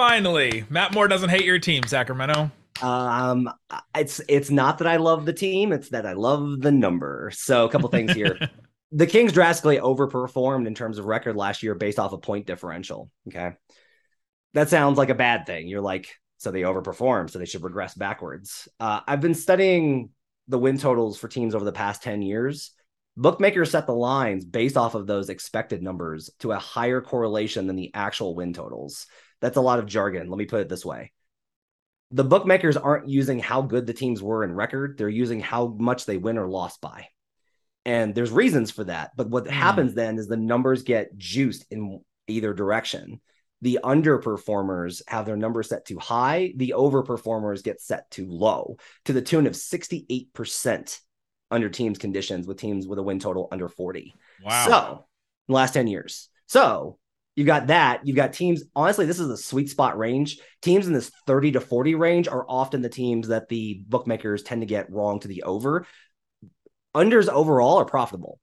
Finally. Matt Moore doesn't hate your team, Sacramento. Um, it's it's not that I love the team; it's that I love the number. So, a couple things here. the Kings drastically overperformed in terms of record last year based off a point differential. Okay, that sounds like a bad thing. You're like, so they overperformed, so they should regress backwards. Uh, I've been studying the win totals for teams over the past ten years Bookmakers set the lines based off of those expected numbers to a higher correlation than the actual win totals. That's a lot of jargon. Let me put it this way. The bookmakers aren't using how good the teams were in record, they're using how much they win or lost by. And there's reasons for that. But what mm. happens then is the numbers get juiced in either direction. The underperformers have their numbers set too high, the overperformers get set too low to the tune of 68% under teams conditions with teams with a win total under 40. Wow. So, last 10 years. So, you got that. You've got teams. Honestly, this is a sweet spot range. Teams in this 30 to 40 range are often the teams that the bookmakers tend to get wrong to the over. Unders overall are profitable,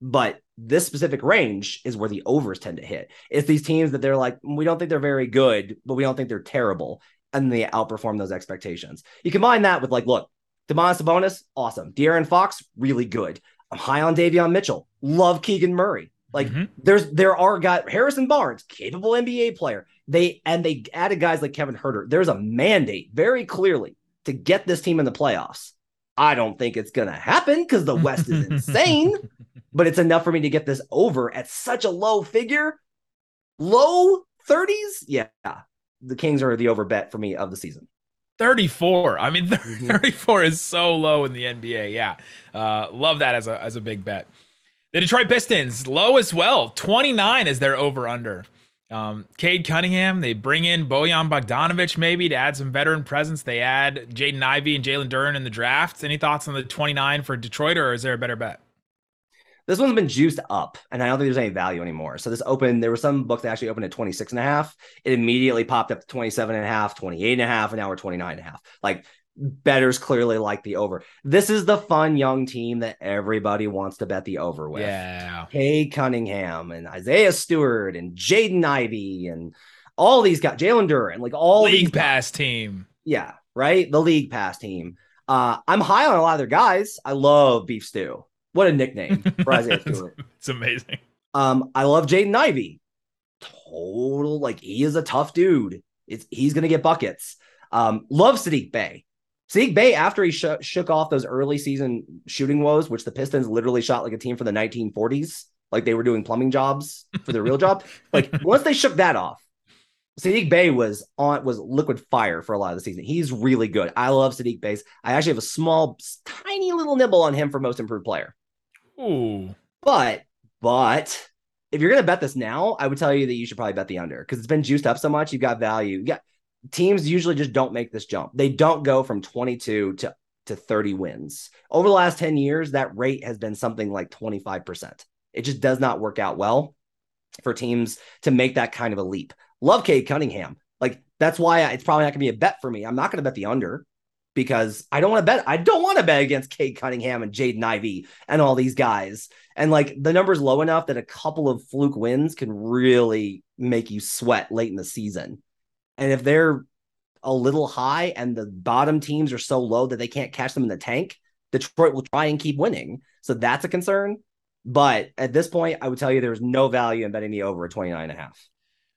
but this specific range is where the overs tend to hit. It's these teams that they're like, we don't think they're very good, but we don't think they're terrible. And they outperform those expectations. You combine that with like, look, Domantas Sabonis, awesome. De'Aaron Fox, really good. I'm high on Davion Mitchell. Love Keegan Murray. Like mm-hmm. there's there are guys Harrison Barnes, capable NBA player. They and they added guys like Kevin Huerter. There's a mandate very clearly to get this team in the playoffs. I don't think it's gonna happen because the West is insane, but it's enough for me to get this over at such a low figure. Low 30s? Yeah. The Kings are the over bet for me of the season. 34. I mean, 34 is so low in the NBA. Yeah. Uh, love that as a, as a big bet. The Detroit Pistons, low as well. 29 is their over under. Um, Cade Cunningham, they bring in Bojan Bogdanovic maybe to add some veteran presence. They add Jaden Ivey and Jalen Duren in the draft. Any thoughts on the 29 for Detroit, or is there a better bet? This one's been juiced up, and I don't think there's any value anymore. So this opened, there were some books that actually opened at 26 and a half. It immediately popped up to 27 and a half, 28 and a half, and now we're 29 and a half. Like bettors clearly like the over. This is the fun young team that everybody wants to bet the over with. Yeah. Cade Cunningham and Isaiah Stewart and Jaden Ivey and all these guys, Jalen Duren, like all league these pass guys. team. Yeah, right. The league pass team. Uh, I'm high on a lot of their guys. I love Beef Stew. What a nickname for Isaiah Stewart. it's amazing. Um, I love Jaden Ivey. Total, like he is a tough dude. It's he's gonna get buckets. Um, love Saddiq Bey. Saddiq Bey, after he sh- shook off those early season shooting woes, which the Pistons literally shot like a team from the 1940s, like they were doing plumbing jobs for their real job. Like once they shook that off, Saddiq Bey was on was liquid fire for a lot of the season. He's really good. I love Saddiq Bey. I actually have a small, tiny little nibble on him for most improved player. Ooh. But but if you're gonna bet this now, I would tell you that you should probably bet the under because it's been juiced up so much. You've got value. You got teams usually just don't make this jump. They don't go from 22 to to 30 wins. Over the last 10 years, that rate has been something like 25%. It just does not work out well for teams to make that kind of a leap. Love Cade Cunningham. Like that's why it's probably not going to be a bet for me. I'm not going to bet the under because I don't want to bet. I don't want to bet against Cade Cunningham and Jaden Ivey and all these guys. And like the number's low enough that a couple of fluke wins can really make you sweat late in the season. And if they're a little high and the bottom teams are so low that they can't catch them in the tank, Detroit will try and keep winning. So that's a concern. But at this point, I would tell you there's no value in betting the over at 29 and a half.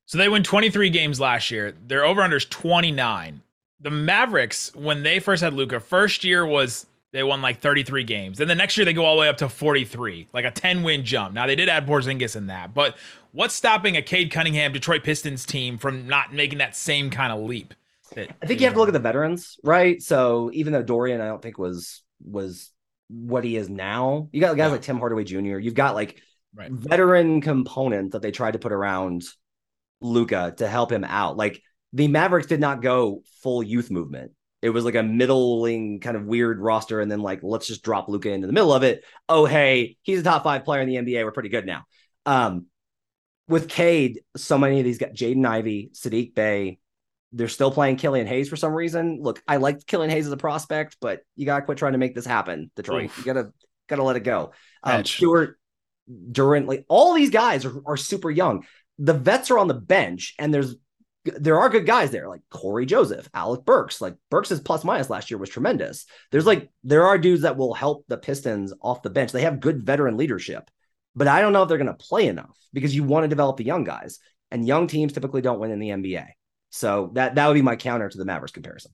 So they win 23 games last year. Their over under is 29 the Mavericks, when they first had Luka, first year was they won like 33 games. Then the next year they go all the way up to 43, like a 10 win jump. Now they did add Porzingis in that, but what's stopping a Cade Cunningham Detroit Pistons team from not making that same kind of leap? That, I think you have to look at the veterans, right? So even though Dorian, I don't think was was what he is now, you got guys yeah. like Tim Hardaway Jr. You've got like right. veteran component that they tried to put around Luka to help him out, like the Mavericks did not go full youth movement. It was like a middling kind of weird roster, and then like let's just drop Luka into the middle of it. Oh hey, he's a top five player in the NBA. We're pretty good now. Um, with Cade, so many of these got Jaden Ivey, Saddiq Bey. They're still playing Killian Hayes for some reason. Look, I like Killian Hayes as a prospect, but you gotta quit trying to make this happen, Detroit. Oof. You gotta gotta let it go. Um, Stewart, Duren, like all these guys are, are super young. The vets are on the bench, and there's there are good guys there, like Cory Joseph, Alec Burks. Like Burks' plus minus last year was tremendous. There's like there are dudes that will help the Pistons off the bench. They have good veteran leadership, but I don't know if they're going to play enough because you want to develop the young guys, and young teams typically don't win in the NBA. So that that would be my counter to the Mavericks comparison.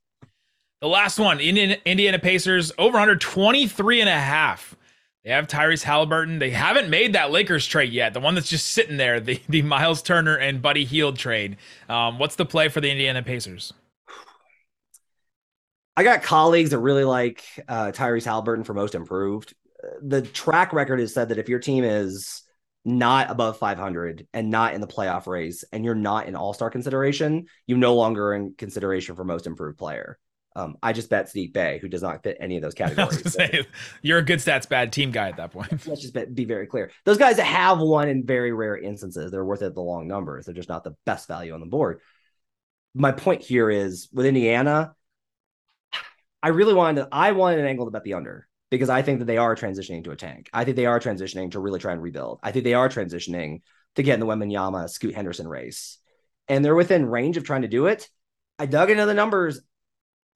The last one, Indiana, Indiana Pacers over under 23 and a half. They have Tyrese Haliburton. They haven't made that Lakers trade yet. The one that's just sitting there, the, the Miles Turner and Buddy Hield trade. Um, what's the play for the Indiana Pacers? I got colleagues that really like uh, Tyrese Haliburton for most improved. The track record has said that if your team is not above 500 and not in the playoff race and you're not in all-star consideration, you no longer in consideration for most improved player. Um, I just bet Saddiq Bey, who does not fit any of those categories. Say, you're a good stats bad team guy at that point. Let's just be very clear. Those guys that have won in very rare instances, they're worth it the long numbers. They're just not the best value on the board. My point here is with Indiana, I really wanted to, I wanted an angle to bet the under because I think that they are transitioning to a tank. I think they are transitioning to really try and rebuild. I think they are transitioning to get in the Wembanyama Scoot Henderson race. And they're within range of trying to do it. I dug into the numbers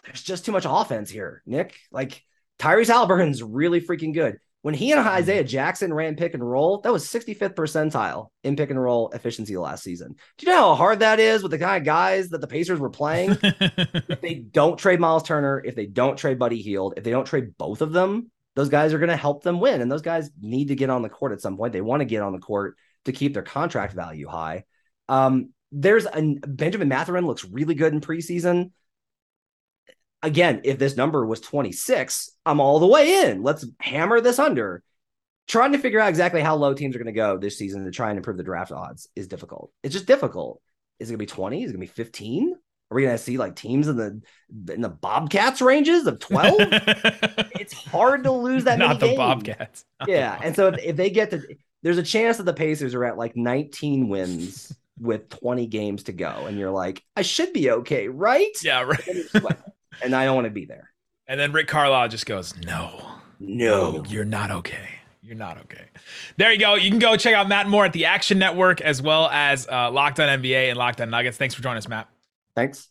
there's just too much offense here, Nick. Like Tyrese Haliburton's really freaking good. When he and mm-hmm. Isaiah Jackson ran pick and roll, that was 65th percentile in pick and roll efficiency last season. Do you know how hard that is with the kind of guys that the Pacers were playing? if they don't trade Miles Turner, if they don't trade Buddy Hield, if they don't trade both of them, those guys are going to help them win. And those guys need to get on the court at some point. They want to get on the court to keep their contract value high. Um, there's a Benjamin Mathurin looks really good in preseason again, if this number was 26, I'm all the way in. Let's hammer this under. Trying to figure out exactly how low teams are going to go this season to try and improve the draft odds is difficult. It's just difficult. Is it going to be 20? Is it going to be 15? Are we going to see like teams in the in the Bobcats ranges of 12? it's hard to lose that Not the games. Bobcats. yeah. And so if, if they get to there's a chance that the Pacers are at like 19 wins with 20 games to go and you're like, I should be okay, right? Yeah, right and I don't want to be there. And then Rick Carlisle just goes, "No, no, you're not okay. You're not okay." There you go. You can go check out Matt Moore at the Action Network as well as uh, Locked On NBA and Locked On Nuggets. Thanks for joining us, Matt. Thanks.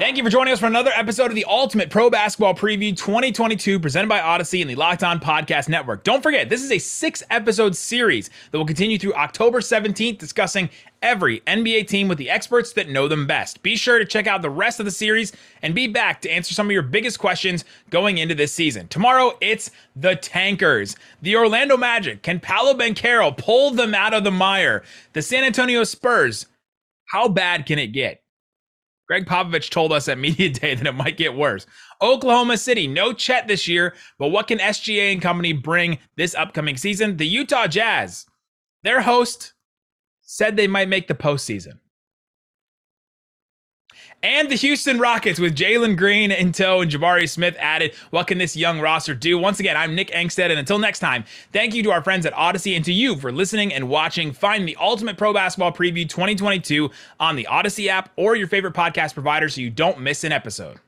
Thank you for joining us for another episode of the Ultimate Pro Basketball Preview 2022 presented by Audacy and the Locked On Podcast Network. Don't forget, this is a six episode series that will continue through October 17th, discussing every NBA team with the experts that know them best. Be sure to check out the rest of the series and be back to answer some of your biggest questions going into this season. Tomorrow, it's the Tankers. The Orlando Magic. Can Paolo Banchero pull them out of the mire? The San Antonio Spurs. How bad can it get? Gregg Popovich told us at Media Day that it might get worse. Oklahoma City, no Chet this year, but what can SGA and company bring this upcoming season? The Utah Jazz, their host said they might make the postseason and the Houston Rockets with Jalen Green in tow and Jabari Smith added. What can this young roster do? Once again, I'm Nick Angstadt, and until next time, thank you to our friends at Audacy and to you for listening and watching. Find the Ultimate Pro Basketball Preview 2022 on the Audacy app or your favorite podcast provider so you don't miss an episode.